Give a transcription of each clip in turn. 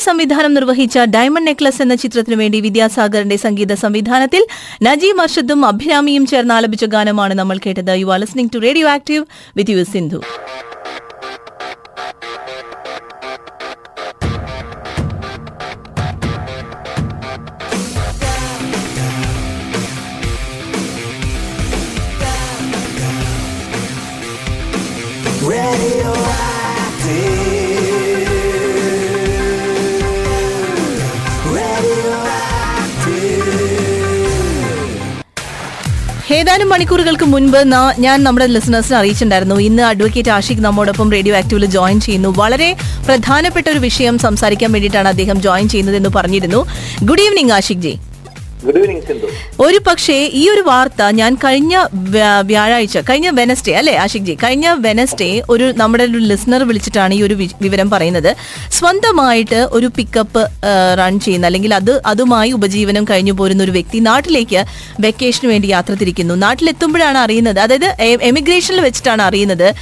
സംവിധാനം നിർവഹിച്ച diamond necklace എന്ന ചിത്രത്തിനു വേണ്ടി വിദ്യാസാഗറിന്റെ സംഗീത സംവിധാനത്തിൽ നജീം അർഷദും അഭിരാമിയും ചേർന്ന് ആലപിച്ച ഗാനമാണ് നമ്മൾ കേട്ടത്. You are listening to radio active with you Sindhu ഏതാനും മണിക്കൂറുകൾക്ക് മുൻപ് ഞാൻ നമ്മുടെ ലിസണേഴ്സിനെ അറിയിച്ചിട്ടുണ്ടായിരുന്നു. ഇന്ന് അഡ്വക്കേറ്റ് ആഷിഖ് നമ്മോടൊപ്പം റേഡിയോ ആക്റ്റീവിൽ ജോയിൻ ചെയ്യുന്നു. വളരെ പ്രധാനപ്പെട്ട ഒരു വിഷയം സംസാരിക്കാൻ വേണ്ടിയിട്ടാണ് അദ്ദേഹം ജോയിൻ ചെയ്യുന്നത് എന്ന് പറഞ്ഞിരുന്നു. Good evening Ashiq ji. ഒരു പക്ഷേ ഈ ഒരു വാർത്ത ഞാൻ കഴിഞ്ഞ വ്യ- വ്യാഴാഴ്ച കഴിഞ്ഞ വെനസ്ഡേ അല്ലെ ആഷിക് ജി? കഴിഞ്ഞ വെനസ്ഡേ ഒരു നമ്മുടെ ഒരു ലിസണർ വിളിച്ചിട്ടാണ് ഈ ഒരു വിവരം പറയുന്നത്. സ്വന്തമായിട്ട് ഒരു പിക്കപ്പ് റൺ ചെയ്യുന്ന അല്ലെങ്കിൽ അത് അതുമായി ഉപജീവനം കഴിഞ്ഞു പോരുന്ന ഒരു വ്യക്തി നാട്ടിലേക്ക് വെക്കേഷന് വേണ്ടി യാത്ര തിരിക്കുന്നു. നാട്ടിലെത്തുമ്പോഴാണ് അറിയുന്നത് അതായത് എമിഗ്രേഷനിൽ വെച്ചിട്ടാണ് അറിയുന്നത്.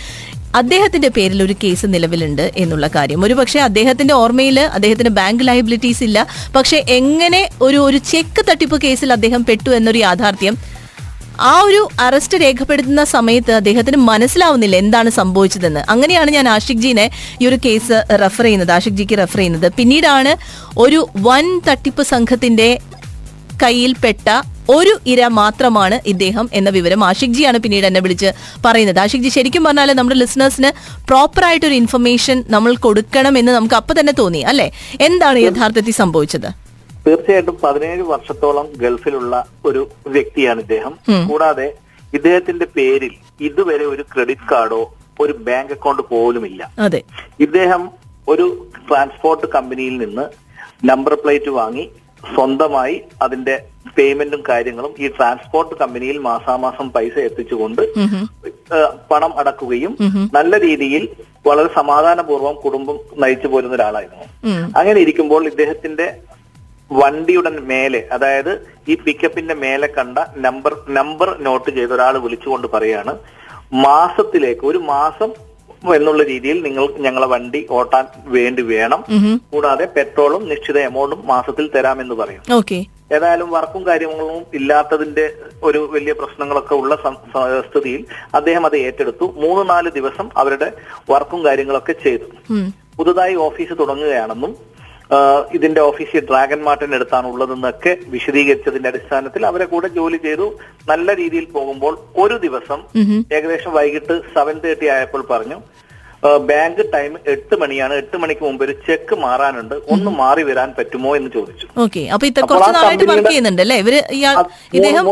അദ്ദേഹത്തിന്റെ പേരിൽ ഒരു കേസ് നിലവിലുണ്ട് എന്നുള്ള കാര്യം. ഒരു പക്ഷേ അദ്ദേഹത്തിന്റെ ഓർമ്മയിൽ അദ്ദേഹത്തിന് ബാങ്ക് ലയബിലിറ്റീസ് ഇല്ല. പക്ഷെ എങ്ങനെ ഒരു ഒരു ചെക്ക് തട്ടിപ്പ് കേസിൽ അദ്ദേഹം പെട്ടു എന്നൊരു യാഥാർത്ഥ്യം. ആ ഒരു അറസ്റ്റ് രേഖപ്പെടുത്തുന്ന സമയത്ത് അദ്ദേഹത്തിന് മനസ്സിലാവുന്നില്ല എന്താണ് സംഭവിച്ചതെന്ന്. അങ്ങനെയാണ് ഞാൻ ആഷിഖ് ജീനെ ഈ ഒരു കേസ് റെഫർ ചെയ്യുന്നത് ആഷിഖ് ജിക്ക് റെഫർ ചെയ്യുന്നത്. പിന്നീടാണ് ഒരു വൻ തട്ടിപ്പ് സംഘത്തിന്റെ കയ്യിൽപ്പെട്ട ഒരു ഇര മാത്രമാണ് ഇദ്ദേഹം എന്ന വിവരം ആഷിഖ് ജിയാണ് പിന്നീട് എന്നെ വിളിച്ച് പറയുന്നത്. ആഷിഖ് ജി ശരിക്കും പറഞ്ഞാൽ നമ്മുടെ ലിസണേഴ്സിന് പ്രോപ്പർ ആയിട്ട് ഒരു ഇൻഫർമേഷൻ നമ്മൾ കൊടുക്കണം എന്ന് നമുക്ക് അപ്പൊ തന്നെ തോന്നി അല്ലെ? എന്താണ് യഥാർത്ഥത്തിൽ സംഭവിച്ചത്? തീർച്ചയായിട്ടും പതിനേഴ് വർഷത്തോളം ഗൾഫിലുള്ള ഒരു വ്യക്തിയാണ് ഇദ്ദേഹം. കൂടാതെ ഇദ്ദേഹത്തിന്റെ പേരിൽ ഇതുവരെ ഒരു ക്രെഡിറ്റ് കാർഡോ ഒരു ബാങ്ക് അക്കൗണ്ട് പോലുമില്ല. അതെ. ഇദ്ദേഹം ഒരു ട്രാൻസ്പോർട്ട് കമ്പനിയിൽ നിന്ന് നമ്പർ പ്ലേറ്റ് വാങ്ങി സ്വന്തമായി അതിന്റെ പേയ്മെന്റും കാര്യങ്ങളും ഈ ട്രാൻസ്പോർട്ട് കമ്പനിയിൽ മാസാമാസം പൈസ എത്തിച്ചുകൊണ്ട് പണം അടക്കുകയും നല്ല രീതിയിൽ വളരെ സമാധാനപൂർവം കുടുംബം നയിച്ചു പോരുന്ന ഒരാളായിരുന്നു. അങ്ങനെ ഇരിക്കുമ്പോൾ ഇദ്ദേഹത്തിന്റെ വണ്ടിയുടെ മേലെ അതായത് ഈ പിക്കപ്പിന്റെ മേലെ കണ്ട നമ്പർ നമ്പർ നോട്ട് ചെയ്ത ഒരാൾ വിളിച്ചുകൊണ്ട് പറയാണ് മാസത്തിലേക്ക് ഒരു മാസം എന്നുള്ള രീതിയിൽ നിങ്ങൾ ഞങ്ങളെ വണ്ടി ഓട്ടാൻ വേണ്ടി വേണം. കൂടാതെ പെട്രോളും നിശ്ചിത എമൗണ്ടും മാസത്തിൽ തരാമെന്ന് പറയും. ഏതായാലും വർക്കും കാര്യങ്ങളും ഇല്ലാത്തതിന്റെ ഒരു വലിയ പ്രശ്നങ്ങളൊക്കെ ഉള്ള സ്ഥിതിയിൽ അദ്ദേഹം അത് ഏറ്റെടുത്തു. മൂന്ന് നാല് ദിവസം അവരുടെ വർക്കും കാര്യങ്ങളൊക്കെ ചെയ്തു. പുതുതായി ഓഫീസ് തുടങ്ങുകയാണെന്നും ഇതിന്റെ ഓഫീസ് ഡ്രാഗൺ മാർട്ടിൻ എടുത്താണ് ഉള്ളതെന്നൊക്കെ വിശദീകരിച്ചതിന്റെ അടിസ്ഥാനത്തിൽ അവരെ കൂടെ ജോലി ചെയ്തു. നല്ല രീതിയിൽ പോകുമ്പോൾ ഒരു ദിവസം ഏകദേശം വൈകിട്ട് സെവൻ തേർട്ടി ആയപ്പോൾ പറഞ്ഞു ബാങ്ക് ടൈം എട്ട് മണിയാണ്. എട്ട് മണിക്ക് മുമ്പ് ഒരു ചെക്ക് മാറാനുണ്ട്. ഒന്ന് മാറി വരാൻ പറ്റുമോ എന്ന് ചോദിച്ചു. ഓക്കെ. അപ്പൊ ഇത്ര കുറച്ച് നാളായിട്ട് വർക്ക് ചെയ്യുന്നുണ്ട് അല്ലേ? ഇവർ ഇദ്ദേഹം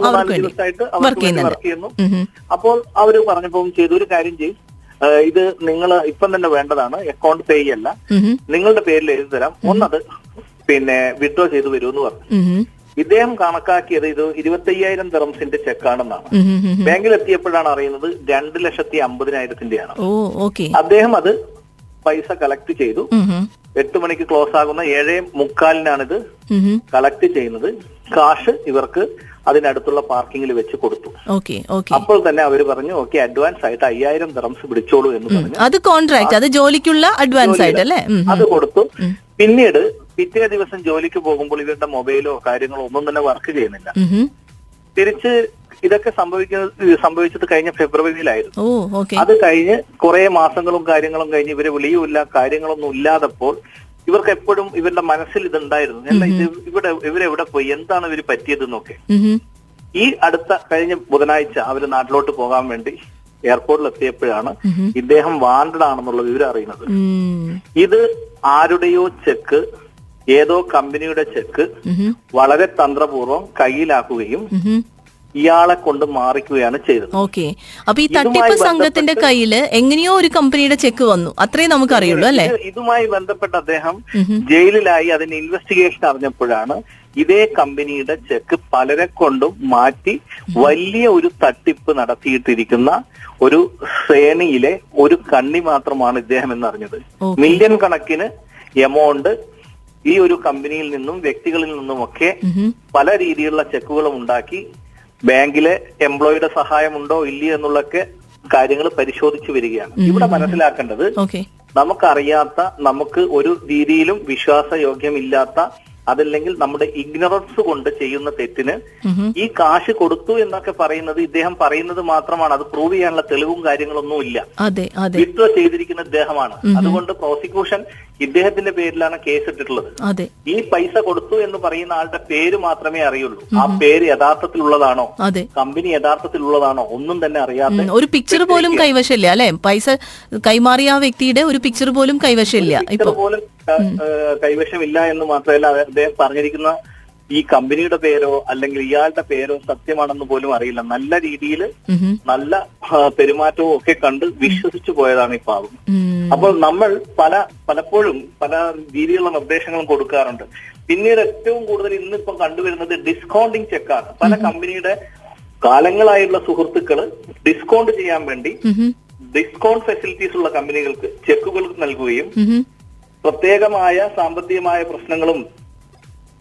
വർക്ക് ചെയ്യുന്നു. അപ്പോൾ അവർ പറഞ്ഞപ്പോൾ ചെയ്തു ഒരു കാര്യം ചെയ്യും. ഇത് നിങ്ങൾ ഇപ്പം തന്നെ വേണ്ടതാണ് അക്കൗണ്ട് പേ അല്ല. നിങ്ങളുടെ പേരിൽ എഴുതി തരാം ഒന്നത് പിന്നെ വിഡ്രോ ചെയ്തു വരൂ എന്ന് പറഞ്ഞു. ഇദ്ദേഹം കണക്കാക്കിയത് ഇത് ഇരുപത്തയ്യായിരം തെറംസിന്റെ ചെക്കാണെന്നാണ്. ബാങ്കിൽ എത്തിയപ്പോഴാണ് അറിയുന്നത് രണ്ട് ലക്ഷത്തി അമ്പതിനായിരത്തിന്റെയാണ്. അദ്ദേഹം അത് പൈസ കളക്ട് ചെയ്തു. എട്ട് മണിക്ക് ക്ലോസ് ആകുന്ന ഏഴേ മുക്കാലിനാണിത്. കളക്ട് ചെയ്യുന്നത്. കാഷ് ഇവർക്ക് അതിനടുത്തുള്ള പാർക്കിങ്ങിൽ വെച്ച് കൊടുത്തു. അപ്പോൾ തന്നെ അവർ പറഞ്ഞു ഓക്കെ അഡ്വാൻസ് ആയിട്ട് അയ്യായിരം ദറംസ് പിടിച്ചോളൂ എന്ന് പറഞ്ഞു. അത് കോൺട്രാക്ട് അത് ജോലിക്കുള്ള അഡ്വാൻസ് ആയിട്ട് അല്ലേ. അത് കൊടുത്തു. പിന്നീട് പിറ്റേ ദിവസം ജോലിക്ക് പോകുമ്പോൾ ഇവരുടെ മൊബൈലോ കാര്യങ്ങളോ ഒന്നും തന്നെ വർക്ക് ചെയ്യുന്നില്ല. തിരിച്ച് ഇതൊക്കെ സംഭവിക്കുന്നത് സംഭവിച്ചത് കഴിഞ്ഞ ഫെബ്രുവരിയിലായിരുന്നു. അത് കഴിഞ്ഞ് കുറെ മാസങ്ങളും കാര്യങ്ങളും കഴിഞ്ഞ് ഇവർ വിളിയുമില്ല കാര്യങ്ങളൊന്നും ഇല്ലാതപ്പോൾ ഇവർക്ക് എപ്പോഴും ഇവരുടെ മനസ്സിൽ ഇതുണ്ടായിരുന്നു. അല്ല ഇത് ഇവിടെ ഇവരെവിടെ പോയി? എന്താണ് ഇവർ പറ്റിയതെന്നൊക്കെ. ഈ അടുത്ത കഴിഞ്ഞ ബുധനാഴ്ച അവർ നാട്ടിലോട്ട് പോകാൻ വേണ്ടി എയർപോർട്ടിൽ എത്തിയപ്പോഴാണ് ഇദ്ദേഹം വാണ്ടഡ് ആണെന്നുള്ള വിവരം അറിയുന്നത്. ഇത് ആരുടെയോ ചെക്ക് ഏതോ കമ്പനിയുടെ ചെക്ക്. വളരെ തന്ത്രപൂർവം കയ്യിലാക്കുകയും. ഇയാളെ കൊണ്ട് മാറിക്കുകയാണ് ചെയ്തത്. ഓക്കെ. അപ്പൊ ഈ തട്ടിപ്പ് സംഘത്തിന്റെ കയ്യിൽ എങ്ങനെയോ ഒരു കമ്പനിയുടെ ചെക്ക് വന്നു. അത്രേ നമുക്ക് അറിയുള്ളൂ അല്ലെ? ഇതുമായി ബന്ധപ്പെട്ട് അദ്ദേഹം ജയിലിലായി അതിന് ഇൻവെസ്റ്റിഗേഷൻ അറിഞ്ഞപ്പോഴാണ് ഇതേ കമ്പനിയുടെ ചെക്ക് പലരെ കൊണ്ടും മാറ്റി വലിയ ഒരു തട്ടിപ്പ് നടത്തിയിട്ടിരിക്കുന്ന ഒരു ശ്രേണിയിലെ ഒരു കണ്ണി മാത്രമാണ് ഇദ്ദേഹം എന്നറിഞ്ഞത്. മില്യൺ കണക്കിന് എമൗണ്ട് ഈ ഒരു കമ്പനിയിൽ നിന്നും വ്യക്തികളിൽ നിന്നുമൊക്കെ പല രീതിയിലുള്ള ചെക്കുകളും ഉണ്ടാക്കി ബാങ്കിലെ എംപ്ലോയിയുടെ സഹായമുണ്ടോ ഇല്ലയോ എന്നുള്ളൊക്കെ കാര്യങ്ങൾ പരിശോധിച്ചു വരികയാണ്. ഇവിടെ മനസ്സിലാക്കേണ്ടത് നമുക്കറിയാത്ത നമുക്ക് ഒരു രീതിയിലും വിശ്വാസയോഗ്യമില്ലാത്ത അതല്ലെങ്കിൽ നമ്മുടെ ഇഗ്നറൻസ് കൊണ്ട് ചെയ്യുന്ന തെറ്റിന് ഈ കാശ് കൊടുത്തു എന്നൊക്കെ പറയുന്നത് ഇദ്ദേഹം പറയുന്നത് മാത്രമാണ്. അത് പ്രൂവ് ചെയ്യാനുള്ള തെളിവും കാര്യങ്ങളൊന്നും ഇല്ല വിഡ്രോ ചെയ്തിരിക്കുന്ന ഇദ്ദേഹമാണ്. അതുകൊണ്ട് പ്രോസിക്യൂഷൻ ഇദ്ദേഹത്തിന്റെ പേരിലാണ് കേസ് ഇട്ടിട്ടുള്ളത് ഈ പൈസ കൊടുത്തു എന്ന് പറയുന്ന ആളുടെ പേര് മാത്രമേ അറിയുള്ളൂ. ആ പേര് യഥാർത്ഥത്തിലുള്ളതാണോ? കമ്പനി യഥാർത്ഥത്തിലുള്ളതാണോ? ഒന്നും തന്നെ അറിയാതെ ഒരു പിക്ചർ പോലും കൈവശമില്ല അല്ലെ? പൈസ കൈമാറിയ ആ വ്യക്തിയുടെ ഒരു പിക്ചർ പോലും കൈവശമില്ല പിക്ചർ പോലും കൈവശമില്ല എന്ന് മാത്രമല്ല അദ്ദേഹം പറഞ്ഞിരിക്കുന്ന ഈ കമ്പനിയുടെ പേരോ അല്ലെങ്കിൽ ഇയാളുടെ പേരോ സത്യമാണെന്ന് പോലും അറിയില്ല. നല്ല രീതിയിൽ നല്ല പെരുമാറ്റവും ഒക്കെ കണ്ട് വിശ്വസിച്ചു പോയതാണ് ഈ പാവം. അപ്പോൾ നമ്മൾ പല പലപ്പോഴും പല രീതിയിലുള്ള നിർദ്ദേശങ്ങളും കൊടുക്കാറുണ്ട്. പിന്നീട് ഏറ്റവും കൂടുതൽ ഇന്നിപ്പം കണ്ടുവരുന്നത് ഡിസ്കൗണ്ടിങ് ചെക്കാണ് പല കമ്പനിയുടെ കാലങ്ങളായുള്ള സുഹൃത്തുക്കൾ ഡിസ്കൗണ്ട് ചെയ്യാൻ വേണ്ടി ഡിസ്കൗണ്ട് ഫെസിലിറ്റീസ് ഉള്ള കമ്പനികൾക്ക് ചെക്കുകൾ നൽകുകയും പ്രത്യേകമായ സാമ്പത്തികമായ പ്രശ്നങ്ങളും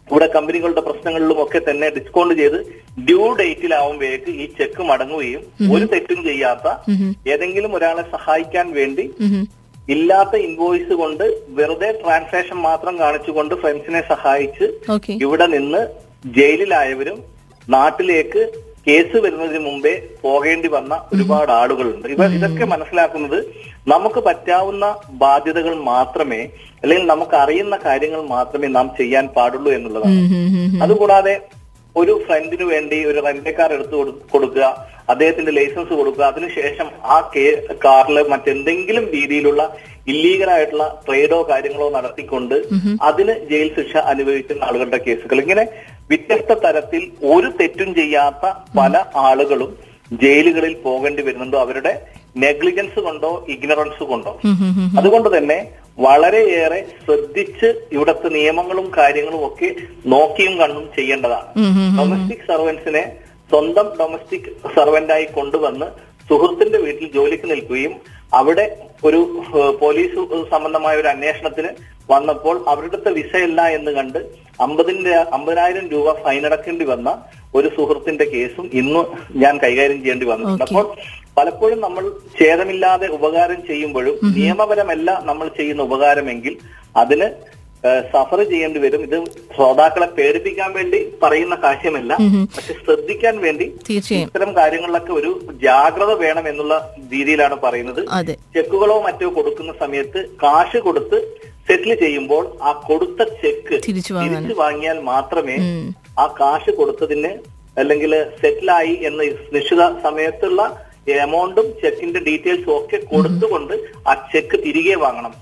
ഇവിടെ കമ്പനികളുടെ പ്രശ്നങ്ങളിലും ഒക്കെ തന്നെ ഡിസ്കൗണ്ട് ചെയ്ത് ഡ്യൂ ഡേറ്റിലാവുമ്പോഴേക്ക് ഈ ചെക്ക് മടങ്ങുകയും ഒരു തെറ്റും ചെയ്യാത്ത ഏതെങ്കിലും ഒരാളെ സഹായിക്കാൻ വേണ്ടി ഇല്ലാത്ത ഇൻവോയ്സ് കൊണ്ട് വെറുതെ ട്രാൻസാക്ഷൻ മാത്രം കാണിച്ചുകൊണ്ട് ഫ്രണ്ട്സിനെ സഹായിച്ച് ഇവിടെ നിന്ന് ജയിലിലായവരും നാട്ടിലേക്ക് കേസ് വരുന്നതിന് മുമ്പേ പോകേണ്ടി വന്ന ഒരുപാട് ആളുകളുണ്ട്. ഇവ ഇതൊക്കെ മനസ്സിലാക്കുന്നത് നമുക്ക് പറ്റാവുന്ന ബാധ്യതകൾ മാത്രമേ അല്ലെങ്കിൽ നമുക്ക് അറിയുന്ന കാര്യങ്ങൾ മാത്രമേ നാം ചെയ്യാൻ പാടുള്ളൂ എന്നുള്ളതാണ്. അതുകൂടാതെ ഒരു ഫ്രണ്ടിന് വേണ്ടി ഒരു റെന്റ് കാർ എടുത്തു കൊടു- കൊടുക്കുക അദ്ദേഹത്തിന്റെ ലൈസൻസ് കൊടുക്കുക അതിനുശേഷം ആ കേ കാറിൽ മറ്റെന്തെങ്കിലും രീതിയിലുള്ള ഇല്ലീഗലായിട്ടുള്ള ട്രേഡോ കാര്യങ്ങളോ നടത്തിക്കൊണ്ട് അതിന് ജയിൽ ശിക്ഷ അനുഭവിക്കുന്ന ആളുകളുടെ കേസുകൾ. ഇങ്ങനെ വ്യത്യസ്ത തരത്തിൽ ഒരു തെറ്റും ചെയ്യാത്ത പല ആളുകളും ജയിലുകളിൽ പോകേണ്ടി വരുന്നുണ്ടോ? അവരുടെ നെഗ്ലിജൻസ് കൊണ്ടോ ഇഗ്നറൻസ് കൊണ്ടോ. അതുകൊണ്ട് തന്നെ വളരെയേറെ ശ്രദ്ധിച്ച് ഇവിടുത്തെ നിയമങ്ങളും കാര്യങ്ങളും ഒക്കെ നോക്കിയും കണ്ടും ചെയ്യേണ്ടതാണ്. ഡൊമസ്റ്റിക് സർവൻസിനെ സ്വന്തം ഡൊമസ്റ്റിക് സർവന്റായി കൊണ്ടുവന്ന് സുഹൃത്തിന്റെ വീട്ടിൽ ജോലിക്ക് നിൽക്കുകയും അവിടെ ഒരു പോലീസ് സംബന്ധമായ ഒരു അന്വേഷണത്തിന് വന്നപ്പോൾ അവരുടെ വിസയല്ല എന്ന് കണ്ട് അമ്പതിന്റെ അമ്പതിനായിരം രൂപ ഫൈനടക്കേണ്ടി വന്ന ഒരു സുഹൃത്തിന്റെ കേസും ഇന്ന് ഞാൻ കൈകാര്യം ചെയ്യേണ്ടി വന്നിട്ടുണ്ട്. അപ്പോൾ പലപ്പോഴും നമ്മൾ ഛേദമില്ലാതെ ഉപകാരം ചെയ്യുമ്പോഴും നിയമപരമല്ല നമ്മൾ ചെയ്യുന്ന ഉപകാരമെങ്കിൽ അതിന് സഫർ ചെയ്യേണ്ടി വരും. ഇത് ശ്രോതാക്കളെ പേടിപ്പിക്കാൻ വേണ്ടി പറയുന്ന കാര്യമല്ല. പക്ഷെ ശ്രദ്ധിക്കാൻ വേണ്ടി ഇത്തരം കാര്യങ്ങളിലൊക്കെ ഒരു ജാഗ്രത വേണം എന്നുള്ള രീതിയിലാണ് പറയുന്നത്. ചെക്കുകളോ മറ്റോ കൊടുക്കുന്ന സമയത്ത് കാശ് കൊടുത്ത് സെറ്റിൽ ചെയ്യുമ്പോൾ ആ കൊടുത്ത ചെക്ക് തിരിച്ചു വാങ്ങിയാൽ മാത്രമേ ആ കാശ് കൊടുത്തതിന് അല്ലെങ്കിൽ സെറ്റിലായി എന്ന നിശ്ചിത സമയത്തുള്ള എമൗണ്ടും ചെക്കിന്റെ ഡീറ്റെയിൽസും ഒക്കെ കൊടുത്തുകൊണ്ട് ആ ചെക്ക് തിരികെ വാങ്ങണം.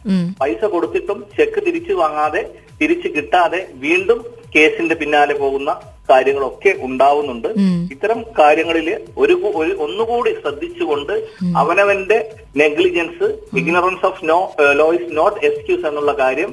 പൈസ കൊടുത്തിട്ടും ചെക്ക് തിരിച്ചു വാങ്ങാതെ തിരിച്ചു കിട്ടാതെ വീണ്ടും കേസിന്റെ പിന്നാലെ പോകുന്ന കാര്യങ്ങളൊക്കെ ഉണ്ടാവുന്നുണ്ട്. ഇത്തരം കാര്യങ്ങളിൽ ഒരു ഒന്നുകൂടി ശ്രദ്ധിച്ചുകൊണ്ട് അവനവന്റെ negligence ignorance of no law is not excuse എന്നുള്ള കാര്യം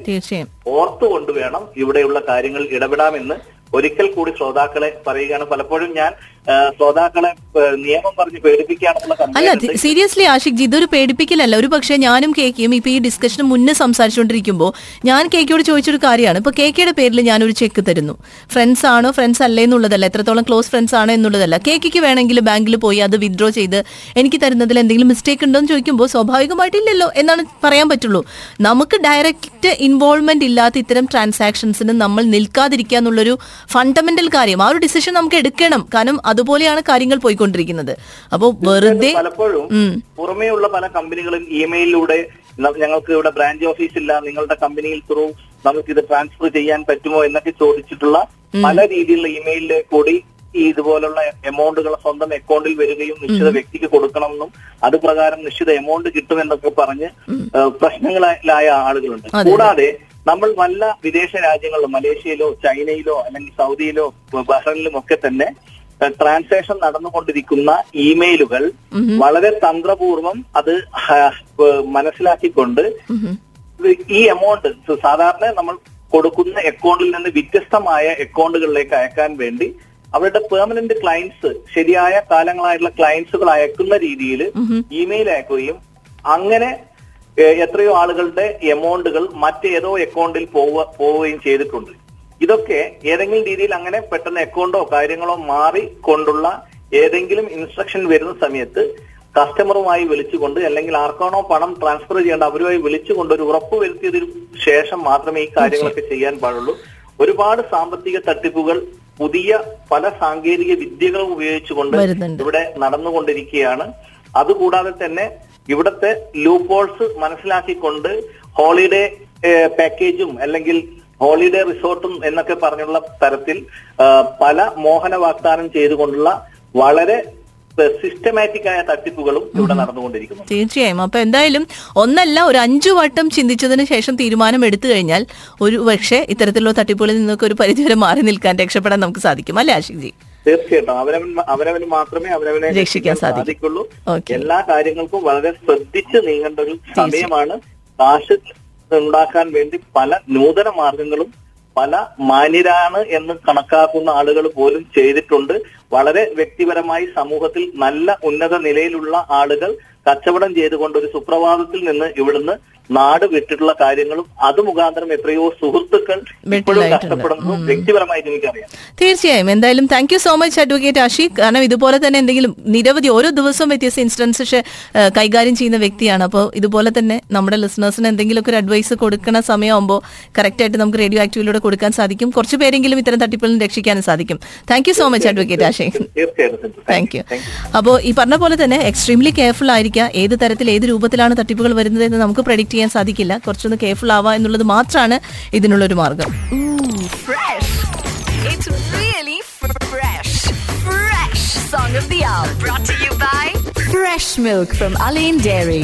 ഓർത്തുകൊണ്ട് വേണം ഇവിടെയുള്ള കാര്യങ്ങൾ ഇടപെടാമെന്ന്. ഒരിക്കൽ കൂടി ശ്രോതാക്കളെ പറയുകയാണ്. പലപ്പോഴും ഞാൻ ശ്രോതാക്കളെ നിയമം പറഞ്ഞ് പേടിപ്പിക്കുകയാണെന്നുള്ള അല്ല സീരിയസ്ലി ആഷിഖ് ജി ഇതൊരു പേടിപ്പിക്കലല്ല. ഒരു പക്ഷേ ഞാനും കേക്കിയും ഇപ്പൊ ഈ ഡിസ്കഷന് മുന്നേ സംസാരിച്ചുകൊണ്ടിരിക്കുമ്പോൾ ഞാൻ കേക്കിയോട് ചോദിച്ചൊരു കാര്യമാണ്. ഇപ്പൊ കേക്കയുടെ പേരിൽ ഞാനൊരു ചെക്ക് തരുന്നു. ഫ്രണ്ട്സ് ആണോ? ഫ്രണ്ട്സ് അല്ലേ എന്നുള്ളതല്ല. എത്രത്തോളം ക്ലോസ് ഫ്രണ്ട്സ് ആണോ എന്നുള്ളതല്ല. കേക്കിക്ക് വേണമെങ്കിൽ ബാങ്കിൽ പോയി അത് വിഡ്രോ ചെയ്ത് എനിക്ക് തരുന്നതിൽ എന്തെങ്കിലും മിസ്റ്റേക്ക് ഉണ്ടോ എന്ന് ചോദിക്കുമ്പോൾ സ്വാഭാവികമായിട്ടില്ലല്ലോ എന്നാണ് പറയാൻ പറ്റുള്ളൂ. നമുക്ക് ഡയറക്റ്റ് ഇൻവോൾവ്മെന്റ് ഇല്ലാത്ത ഇത്തരം ട്രാൻസാക്ഷൻസിന് നമ്മൾ നിൽക്കാതിരിക്കുക എന്നുള്ളൊരു ഫണ്ടമെന്റൽ കാര്യം. ആ ഒരു ഡിസിഷൻ നമുക്ക് എടുക്കണം. കാരണം അതുപോലെയാണ് കാര്യങ്ങൾ പോയിക്കൊണ്ടിരിക്കുന്നത്. അപ്പോൾ വെറുതെ പലപ്പോഴും പുറമേയുള്ള പല കമ്പനികളും ഇമെയിലിലൂടെ ഞങ്ങൾക്ക് ഇവിടെ ബ്രാഞ്ച് ഓഫീസ് ഇല്ല നിങ്ങളുടെ കമ്പനിയിൽ ത്രൂ നമുക്ക് ഇത് ട്രാൻസ്ഫർ ചെയ്യാൻ പറ്റുമോ എന്നൊക്കെ ചോദിച്ചിട്ടുള്ള പല രീതിയിലുള്ള ഇമെയിലിലെ കൂടി ഈ ഇതുപോലുള്ള എമൗണ്ടുകൾ സ്വന്തം അക്കൗണ്ടിൽ വരികയും നിശ്ചിത വ്യക്തിക്ക് കൊടുക്കണമെന്നും അത് പ്രകാരം നിശ്ചിത എമൗണ്ട് കിട്ടുമെന്നൊക്കെ പറഞ്ഞ് ഏഹ്, പ്രശ്നങ്ങളിലായ ആളുകളുണ്ട്. കൂടാതെ നമ്മൾ വല്ല വിദേശ രാജ്യങ്ങളിലും മലേഷ്യയിലോ ചൈനയിലോ അല്ലെങ്കിൽ സൗദിയിലോ ബഹ്റൈനിലും ഒക്കെ തന്നെ ട്രാൻസാക്ഷൻ നടന്നുകൊണ്ടിരിക്കുന്ന ഇമെയിലുകൾ വളരെ തന്ത്രപൂർവം അത് മനസ്സിലാക്കിക്കൊണ്ട് ഈ എമൗണ്ട് സാധാരണ നമ്മൾ കൊടുക്കുന്ന അക്കൗണ്ടിൽ നിന്ന് വ്യത്യസ്തമായ അക്കൗണ്ടുകളിലേക്ക് അയക്കാൻ വേണ്ടി അവരുടെ പെർമനന്റ് ക്ലയൻസ് ശരിയായ കാലങ്ങളായിട്ടുള്ള ക്ലയൻസുകൾ അയക്കുന്ന രീതിയിൽ ഇമെയിൽ അയക്കുകയും അങ്ങനെ എത്രയോ ആളുകളുടെ എമൗണ്ടുകൾ മറ്റേതോ അക്കൗണ്ടിൽ പോവുക പോവുകയും ചെയ്തിട്ടുണ്ട്. ഇതൊക്കെ ഏതെങ്കിലും രീതിയിൽ അങ്ങനെ പെട്ടെന്ന് അക്കൗണ്ടോ കാര്യങ്ങളോ മാറിക്കൊണ്ടുള്ള ഏതെങ്കിലും ഇൻസ്ട്രക്ഷൻ വരുന്ന സമയത്ത് കസ്റ്റമറുമായി വിളിച്ചുകൊണ്ട് അല്ലെങ്കിൽ ആർക്കാണോ പണം ട്രാൻസ്ഫർ ചെയ്യേണ്ട അവരുമായി വിളിച്ചുകൊണ്ട് ഒരു ഉറപ്പ് വരുത്തിയതിനു ശേഷം മാത്രമേ ഈ കാര്യങ്ങളൊക്കെ ചെയ്യാൻ പാടുള്ളൂ. ഒരുപാട് സാമ്പത്തിക തട്ടിപ്പുകൾ പുതിയ പല സാങ്കേതിക വിദ്യകളും ഉപയോഗിച്ചുകൊണ്ട്. ഇവിടെ നടന്നുകൊണ്ടിരിക്കുകയാണ്. അതുകൂടാതെ തന്നെ ഇവിടുത്തെ ലൂപ്പോൾസ് മനസ്സിലാക്കിക്കൊണ്ട് ഹോളിഡേ പാക്കേജും അല്ലെങ്കിൽ ഹോളിഡേ റിസോർട്ടും എന്നൊക്കെ പറഞ്ഞുള്ള തരത്തിൽ പല മോഹന വാഗ്ദാനം ചെയ്തുകൊണ്ടുള്ള വളരെ സിസ്റ്റമാറ്റിക് ആയ തട്ടിപ്പുകളും ഇവിടെ നടന്നുകൊണ്ടിരിക്കുന്നു തീർച്ചയായും. അപ്പൊ എന്തായാലും ഒന്നല്ല ഒരു അഞ്ചു വട്ടം ചിന്തിച്ചതിന് ശേഷം തീരുമാനം എടുത്തു കഴിഞ്ഞാൽ ഒരു പക്ഷേ ഇത്തരത്തിലുള്ള തട്ടിപ്പുകളിൽ നിന്നൊക്കെ ഒരു പരിധിവരെ മാറി നിൽക്കാൻ രക്ഷപ്പെടാൻ നമുക്ക് സാധിക്കും. അല്ലേ ആഷിഖ് ജി? തീർച്ചയായിട്ടും. അവനവൻ അവനവന് മാത്രമേ അവനവനെ രക്ഷിക്കാൻ സാധിക്കൂ. സാധിക്കുള്ളൂ. എല്ലാ കാര്യങ്ങൾക്കും വളരെ ശ്രദ്ധിച്ച് നീങ്ങേണ്ട ഒരു സമയമാണ്. കാശ് ഉണ്ടാക്കാൻ വേണ്ടി പല നൂതന മാർഗങ്ങളും പല മാന്യരാണ് എന്ന് കണക്കാക്കുന്ന ആളുകൾ പോലും ചെയ്തിട്ടുണ്ട്. വളരെ വ്യക്തിപരമായി സമൂഹത്തിൽ നല്ല ഉന്നത നിലയിലുള്ള ആളുകൾ കച്ചവടം ചെയ്തുകൊണ്ട് ഒരു സുപ്രഭാതത്തിൽ നിന്ന് ഇവിടുന്ന് നാട് വിട്ടിട്ടുള്ള കാര്യങ്ങളും അത് മുഖാന്തരം എത്രയോ സുഹൃത്തുക്കൾ ഇപ്പോഴും. കഷ്ടപ്പെടുന്നു. വ്യക്തിപരമായിട്ട് എനിക്കറിയാം. തീർച്ചയായും. എന്തായാലും thank you so much advocate Ashiq കാരണം ഇതുപോലെ തന്നെ എന്തെങ്കിലും നിരവധി ഓരോ ദിവസവും വ്യത്യസ്ത ഇൻസ്റ്റൻസ് കൈകാര്യം ചെയ്യുന്ന വ്യക്തിയാണ്. അപ്പോൾ ഇതുപോലെ തന്നെ നമ്മുടെ ലിസണേഴ്സിന് എന്തെങ്കിലുമൊക്കെ ഒരു അഡ്വൈസ് കൊടുക്കുന്ന സമയമാകുമ്പോൾ കറക്റ്റായിട്ട് നമുക്ക് റേഡിയോ ആക്റ്റീവിലൂടെ കൊടുക്കാൻ സാധിക്കും. കുറച്ച് പേരെങ്കിലും ഇത്തരം തട്ടിപ്പുകളിൽ നിന്ന് രക്ഷിക്കാനും സാധിക്കും. Thank you so much advocate തീർച്ചയായിട്ടും. താങ്ക് യു അപ്പോൾ ഈ പറഞ്ഞ പോലെ തന്നെ എക്സ്ട്രീംലി കെയർഫുൾ ആയിരിക്കുക ഏത് തരത്തിൽ ഏത് രൂപത്തിലാണ് തട്ടിപ്പുകൾ വരുന്നത് എന്ന് നമുക്ക് പ്രഡിക്റ്റ് ചെയ്യാൻ സാധിക്കില്ല കുറച്ചൊന്ന് കെയർഫുൾ ആവുക എന്നുള്ളത് മാത്രമാണ് മാർഗം to you by Fresh Milk from Alain Dairy.